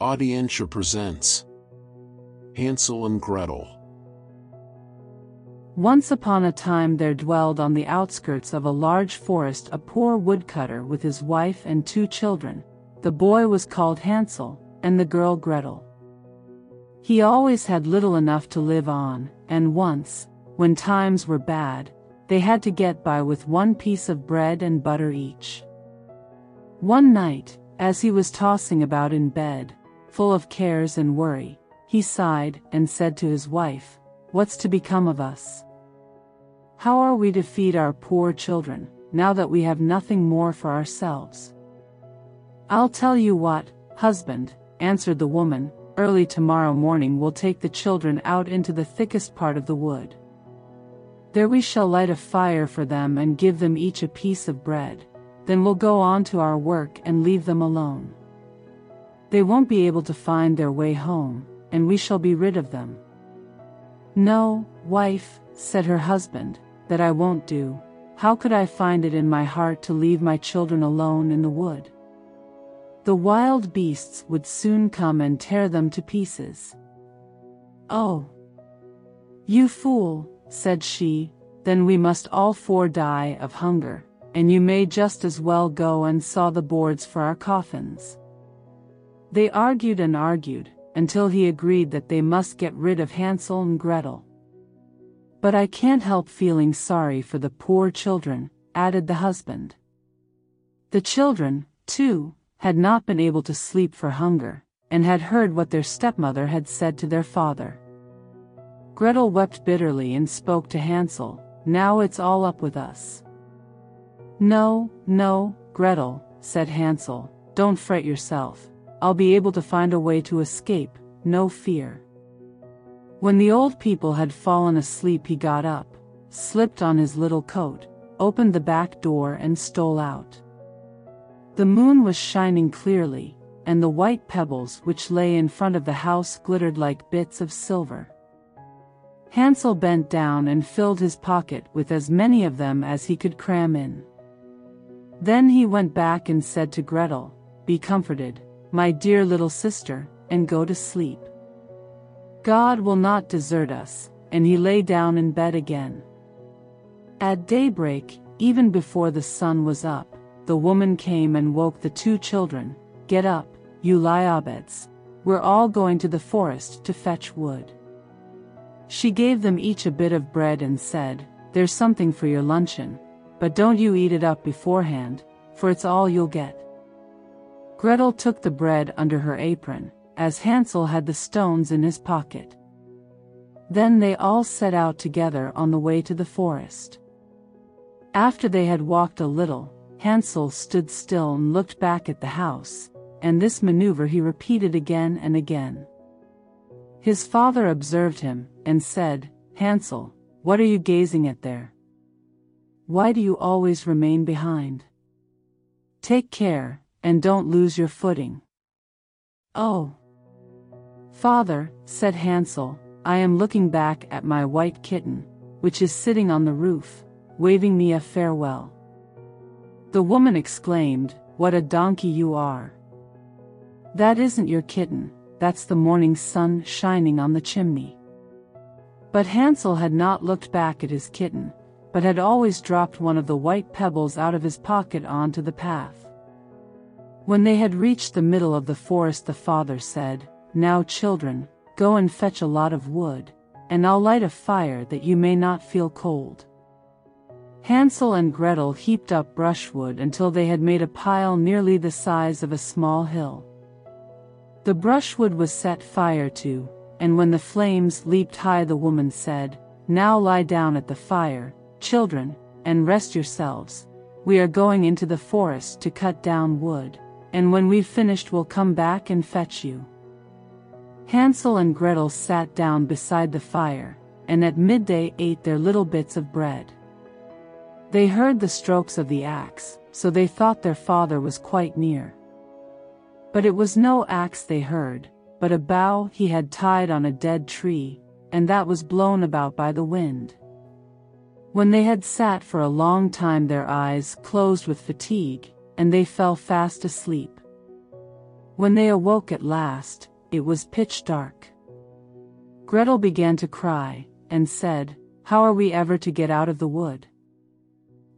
Audientia presents Hansel and Gretel. Once upon a time there dwelled on the outskirts of a large forest a poor woodcutter with his wife and two children. The boy was called Hansel, and the girl Gretel. He always had little enough to live on, and once, when times were bad, they had to get by with one piece of bread and butter each. One night, as he was tossing about in bed, full of cares and worry, he sighed and said to his wife, What's to become of us? How are we to feed our poor children, now that we have nothing more for ourselves? I'll tell you what, husband, answered the woman, early tomorrow morning we'll take the children out into the thickest part of the wood. There we shall light a fire for them and give them each a piece of bread, then we'll go on to our work and leave them alone. They won't be able to find their way home, and we shall be rid of them. No, wife, said her husband, that I won't do. How could I find it in my heart to leave my children alone in the wood? The wild beasts would soon come and tear them to pieces. Oh! You fool, said she, then we must all four die of hunger, and you may just as well go and saw the boards for our coffins. They argued and argued, until he agreed that they must get rid of Hansel and Gretel. But I can't help feeling sorry for the poor children, added the husband. The children, too, had not been able to sleep for hunger, and had heard what their stepmother had said to their father. Gretel wept bitterly and spoke to Hansel, Now it's all up with us. No, no, Gretel, said Hansel, don't fret yourself. I'll be able to find a way to escape, no fear. When the old people had fallen asleep he got up, slipped on his little coat, opened the back door and stole out. The moon was shining clearly, and the white pebbles which lay in front of the house glittered like bits of silver. Hansel bent down and filled his pocket with as many of them as he could cram in. Then he went back and said to Gretel, Be comforted, my dear little sister, and go to sleep. God will not desert us, and he lay down in bed again. At daybreak, even before the sun was up, the woman came and woke the two children. Get up, you lie-abeds. We're all going to the forest to fetch wood. She gave them each a bit of bread and said, There's something for your luncheon, but don't you eat it up beforehand, for it's all you'll get. Gretel took the bread under her apron, as Hansel had the stones in his pocket. Then they all set out together on the way to the forest. After they had walked a little, Hansel stood still and looked back at the house, and this maneuver he repeated again and again. His father observed him, and said, Hansel, what are you gazing at there? Why do you always remain behind? Take care, and don't lose your footing. Oh! Father, said Hansel, I am looking back at my white kitten, which is sitting on the roof, waving me a farewell. The woman exclaimed, What a donkey you are! That isn't your kitten, that's the morning sun shining on the chimney. But Hansel had not looked back at his kitten, but had always dropped one of the white pebbles out of his pocket onto the path. When they had reached the middle of the forest the father said, now children, go and fetch a lot of wood, and I'll light a fire that you may not feel cold. Hansel and Gretel heaped up brushwood until they had made a pile nearly the size of a small hill. The brushwood was set fire to, and when the flames leaped high the woman said, Now lie down at the fire, children, and rest yourselves. We are going into the forest to cut down wood, and when we've finished we'll come back and fetch you. Hansel and Gretel sat down beside the fire, and at midday ate their little bits of bread. They heard the strokes of the axe, so they thought their father was quite near. But it was no axe they heard, but a bough he had tied on a dead tree, and that was blown about by the wind. When they had sat for a long time their eyes closed with fatigue, and they fell fast asleep. When they awoke at last, it was pitch dark. Gretel began to cry, and said, How are we ever to get out of the wood?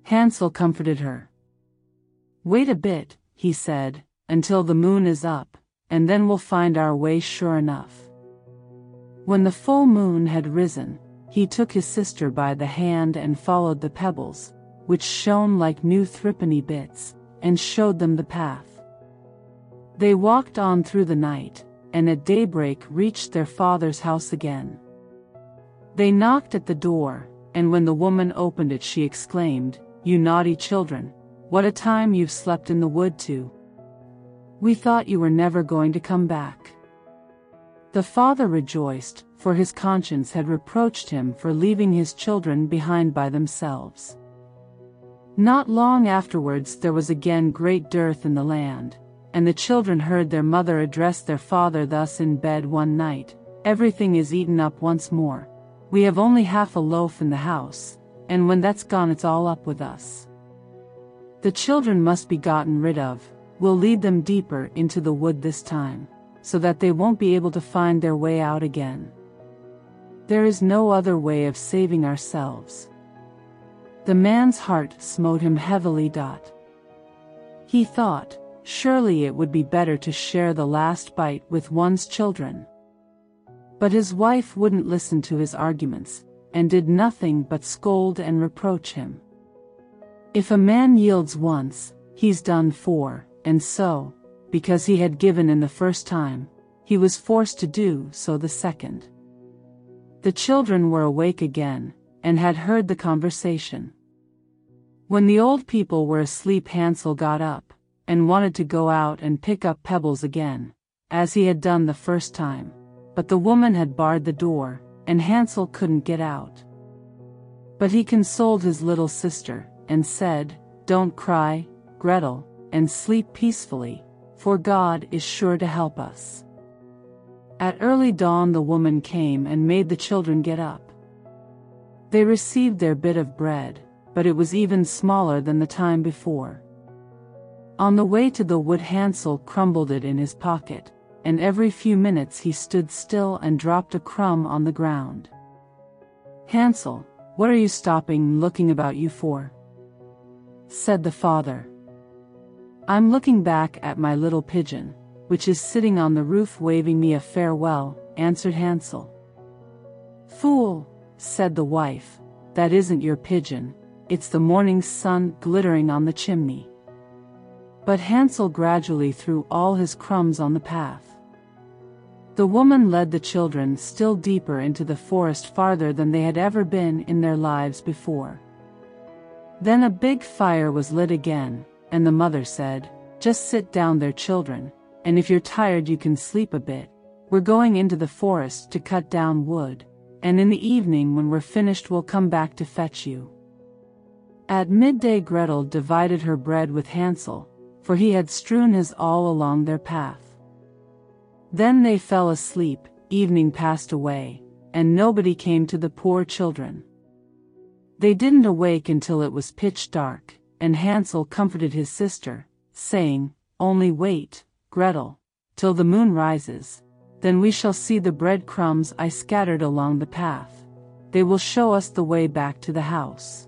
Hansel comforted her. Wait a bit, he said, until the moon is up, and then we'll find our way sure enough. When the full moon had risen, he took his sister by the hand and followed the pebbles, which shone like new threepenny bits, and showed them the path. They walked on through the night, and at daybreak reached their father's house again. They knocked at the door, and when the woman opened it she exclaimed, You naughty children, what a time you've slept in the wood too. We thought you were never going to come back. The father rejoiced, for his conscience had reproached him for leaving his children behind by themselves. Not long afterwards there was again great dearth in the land, and the children heard their mother address their father thus in bed one night, Everything is eaten up once more. We have only half a loaf in the house, and when that's gone it's all up with us. The children must be gotten rid of, we'll lead them deeper into the wood this time so that they won't be able to find their way out again. There is no other way of saving ourselves. The man's heart smote him heavily. Dot. He thought, surely it would be better to share the last bite with one's children. But his wife wouldn't listen to his arguments, and did nothing but scold and reproach him. If a man yields once, he's done for, and so, because he had given in the first time, he was forced to do so the second. The children were awake again, and had heard the conversation. When the old people were asleep Hansel got up, and wanted to go out and pick up pebbles again, as he had done the first time, but the woman had barred the door, and Hansel couldn't get out. But he consoled his little sister, and said, Don't cry, Gretel, and sleep peacefully, for God is sure to help us. At early dawn the woman came and made the children get up. They received their bit of bread, but it was even smaller than the time before. On the way to the wood Hansel crumbled it in his pocket, and every few minutes he stood still and dropped a crumb on the ground. Hansel, what are you stopping and looking about you for? said the father. I'm looking back at my little pigeon, which is sitting on the roof waving me a farewell, answered Hansel. Fool, said the wife, that isn't your pigeon, it's the morning sun glittering on the chimney. But Hansel gradually threw all his crumbs on the path. The woman led the children still deeper into the forest farther than they had ever been in their lives before. Then a big fire was lit again, and the mother said, Just sit down there, children, and if you're tired, you can sleep a bit. We're going into the forest to cut down wood, and in the evening, when we're finished, we'll come back to fetch you. At midday, Gretel divided her bread with Hansel, for he had strewn his all along their path. Then they fell asleep, evening passed away, and nobody came to the poor children. They didn't awake until it was pitch dark, and Hansel comforted his sister, saying, Only wait, Gretel, till the moon rises, then we shall see the bread crumbs I scattered along the path. They will show us the way back to the house.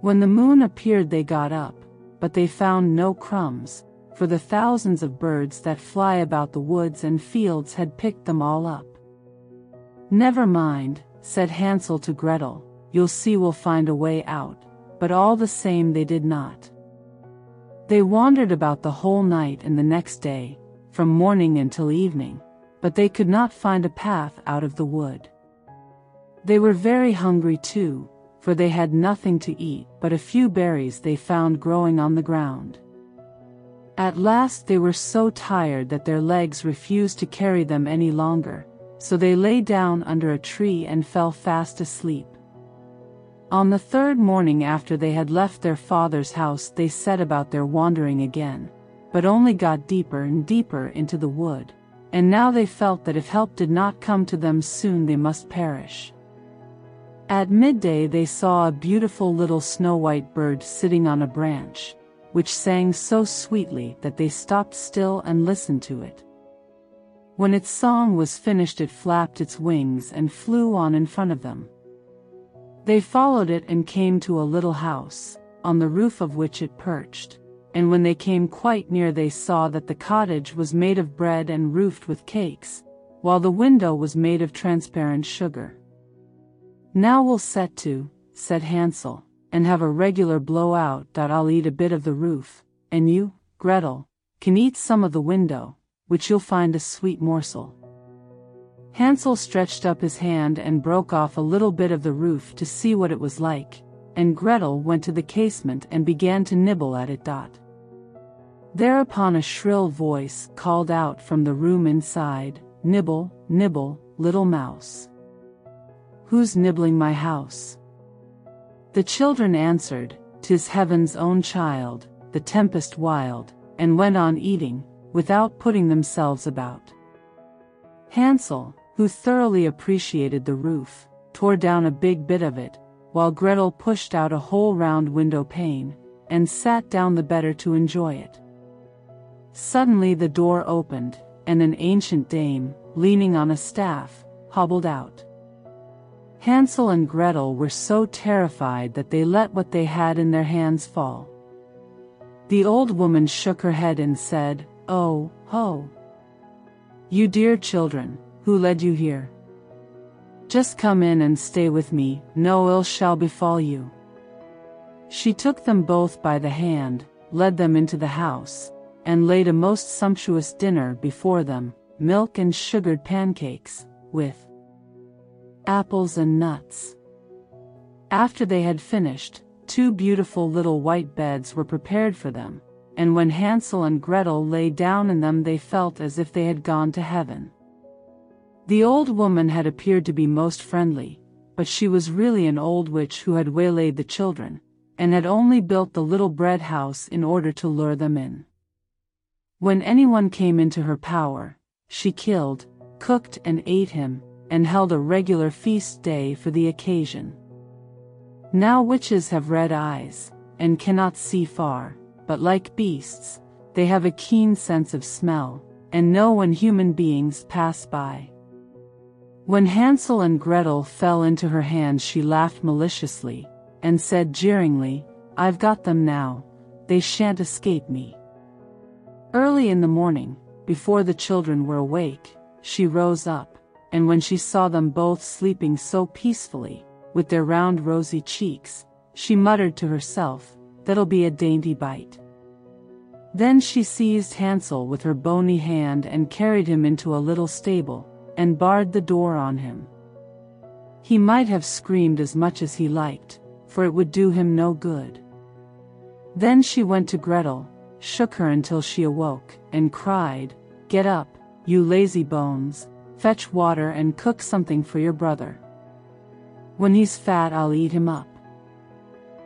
When the moon appeared they got up, but they found no crumbs, for the thousands of birds that fly about the woods and fields had picked them all up. Never mind, said Hansel to Gretel, you'll see we'll find a way out but all the same they did not. They wandered about the whole night and the next day, from morning until evening, but they could not find a path out of the wood. They were very hungry too, for they had nothing to eat but a few berries they found growing on the ground. At last they were so tired that their legs refused to carry them any longer, so they lay down under a tree and fell fast asleep. On the third morning after they had left their father's house they set about their wandering again, but only got deeper and deeper into the wood, and now they felt that if help did not come to them soon they must perish. At midday they saw a beautiful little snow-white bird sitting on a branch, which sang so sweetly that they stopped still and listened to it. When its song was finished it flapped its wings and flew on in front of them. They followed it and came to a little house, on the roof of which it perched, and when they came quite near they saw that the cottage was made of bread and roofed with cakes, while the window was made of transparent sugar. Now we'll set to, said Hansel, and have a regular blowout I'll eat a bit of the roof, and you, Gretel, can eat some of the window, which you'll find a sweet morsel. Hansel stretched up his hand and broke off a little bit of the roof to see what it was like, and Gretel went to the casement and began to nibble at it. Thereupon a shrill voice called out from the room inside, Nibble, nibble, little mouse. Who's nibbling my house? The children answered, Tis heaven's own child, the tempest wild, and went on eating, without putting themselves about. Hansel, who thoroughly appreciated the roof, tore down a big bit of it, while Gretel pushed out a whole round window pane, and sat down the better to enjoy it. Suddenly the door opened, and an ancient dame, leaning on a staff, hobbled out. Hansel and Gretel were so terrified that they let what they had in their hands fall. The old woman shook her head and said, Oh, ho! You dear children, who led you here? Just come in and stay with me, no ill shall befall you. She took them both by the hand, led them into the house, and laid a most sumptuous dinner before them, milk and sugared pancakes, with apples and nuts. After they had finished, two beautiful little white beds were prepared for them, and when Hansel and Gretel lay down in them they felt as if they had gone to heaven. The old woman had appeared to be most friendly, but she was really an old witch who had waylaid the children, and had only built the little bread house in order to lure them in. When anyone came into her power, she killed, cooked and ate him, and held a regular feast day for the occasion. Now witches have red eyes, and cannot see far, but like beasts, they have a keen sense of smell, and know when human beings pass by. When Hansel and Gretel fell into her hands she laughed maliciously, and said jeeringly, I've got them now, they shan't escape me. Early in the morning, before the children were awake, she rose up, and when she saw them both sleeping so peacefully, with their round rosy cheeks, she muttered to herself, That'll be a dainty bite. Then she seized Hansel with her bony hand and carried him into a little stable, and barred the door on him. He might have screamed as much as he liked, for it would do him no good. Then she went to Gretel, shook her until she awoke, and cried, Get up, you lazy bones, fetch water and cook something for your brother. When he's fat I'll eat him up.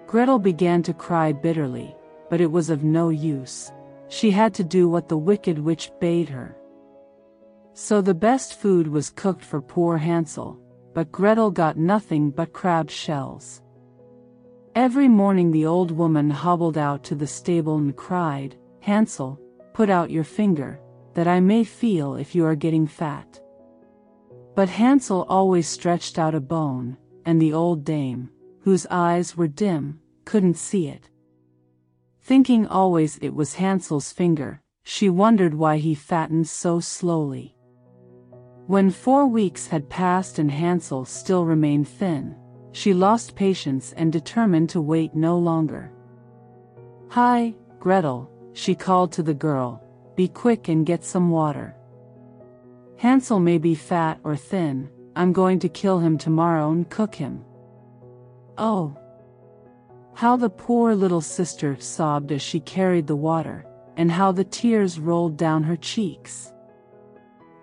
Gretel began to cry bitterly, but it was of no use. She had to do what the wicked witch bade her. So the best food was cooked for poor Hansel, but Gretel got nothing but crab shells. Every morning the old woman hobbled out to the stable and cried, Hansel, put out your finger, that I may feel if you are getting fat. But Hansel always stretched out a bone, and the old dame, whose eyes were dim, couldn't see it. Thinking always it was Hansel's finger, she wondered why he fattened so slowly. When four weeks had passed and Hansel still remained thin, she lost patience and determined to wait no longer. Hi, Gretel, she called to the girl, be quick and get some water. Hansel may be fat or thin, I'm going to kill him tomorrow and cook him. Oh! How the poor little sister sobbed as she carried the water, and how the tears rolled down her cheeks.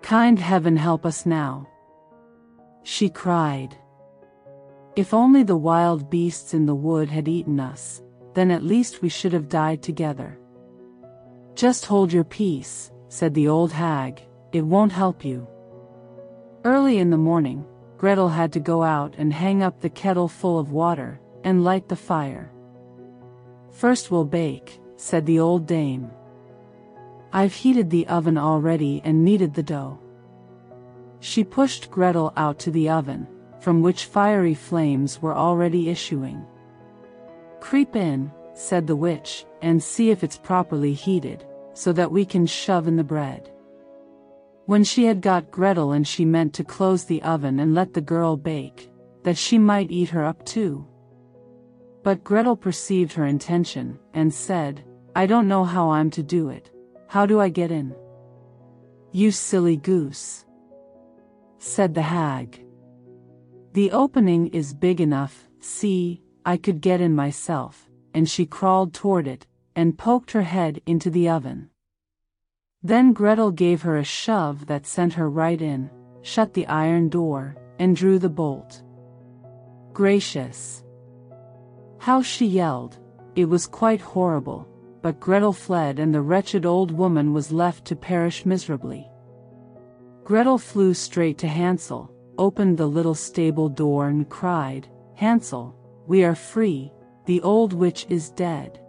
Kind heaven help us now! She cried. If only the wild beasts in the wood had eaten us, then at least we should have died together. Just hold your peace, said the old hag, it won't help you. Early in the morning, Gretel had to go out and hang up the kettle full of water, and light the fire. First we'll bake, said the old dame. I've heated the oven already and kneaded the dough. She pushed Gretel out to the oven, from which fiery flames were already issuing. Creep in, said the witch, and see if it's properly heated, so that we can shove in the bread. When she had got Gretel and she meant to close the oven and let the girl bake, that she might eat her up too. But Gretel perceived her intention, and said, I don't know how I'm to do it. How do I get in? You silly goose said the hag. The opening is big enough, see, I could get in myself, and she crawled toward it, and poked her head into the oven. Then Gretel gave her a shove that sent her right in, shut the iron door, and drew the bolt. Gracious! How she yelled! It was quite horrible, but Gretel fled and the wretched old woman was left to perish miserably. Gretel flew straight to Hansel, opened the little stable door and cried, Hansel, we are free, the old witch is dead.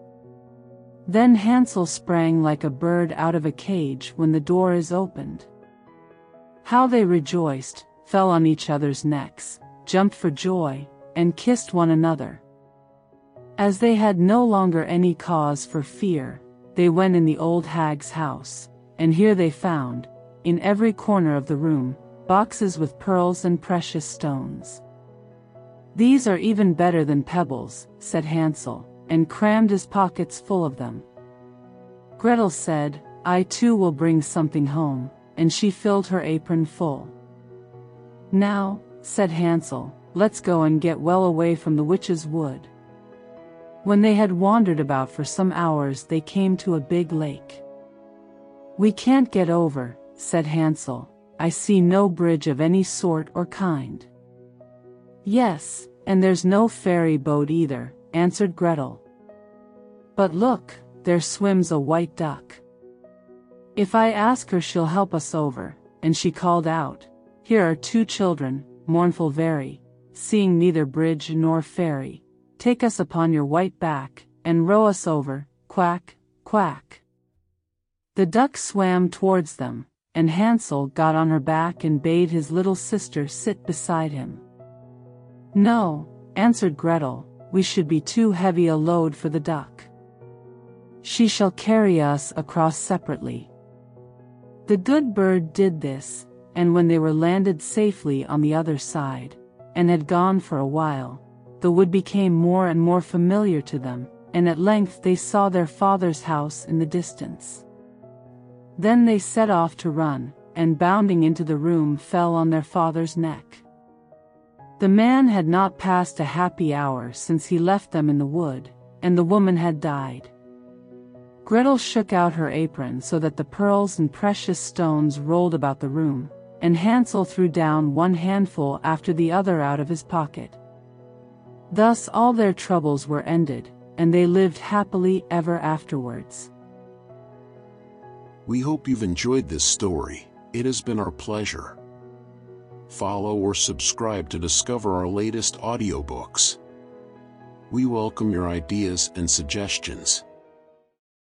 Then Hansel sprang like a bird out of a cage when the door is opened. How they rejoiced, fell on each other's necks, jumped for joy, and kissed one another. As they had no longer any cause for fear, they went in the old hag's house, and here they found, in every corner of the room, boxes with pearls and precious stones. These are even better than pebbles, said Hansel, and crammed his pockets full of them. Gretel said, I too will bring something home, and she filled her apron full. Now, said Hansel, let's go and get well away from the witch's wood. When they had wandered about for some hours they came to a big lake. We can't get over, said Hansel, I see no bridge of any sort or kind. Yes, and there's no ferry boat either, answered Gretel. But look, there swims a white duck. If I ask her she'll help us over, and she called out, Here are two children, mournful very, seeing neither bridge nor ferry. Take us upon your white back, and row us over, quack, quack. The duck swam towards them, and Hansel got on her back and bade his little sister sit beside him. No, answered Gretel, we should be too heavy a load for the duck. She shall carry us across separately. The good bird did this, and when they were landed safely on the other side, and had gone for a while, the wood became more and more familiar to them, and at length they saw their father's house in the distance. Then they set off to run, and bounding into the room fell on their father's neck. The man had not passed a happy hour since he left them in the wood, and the woman had died. Gretel shook out her apron so that the pearls and precious stones rolled about the room, and Hansel threw down one handful after the other out of his pocket. Thus all their troubles were ended, and they lived happily ever afterwards. We hope you've enjoyed this story. It has been our pleasure. Follow or subscribe to discover our latest audiobooks. We welcome your ideas and suggestions.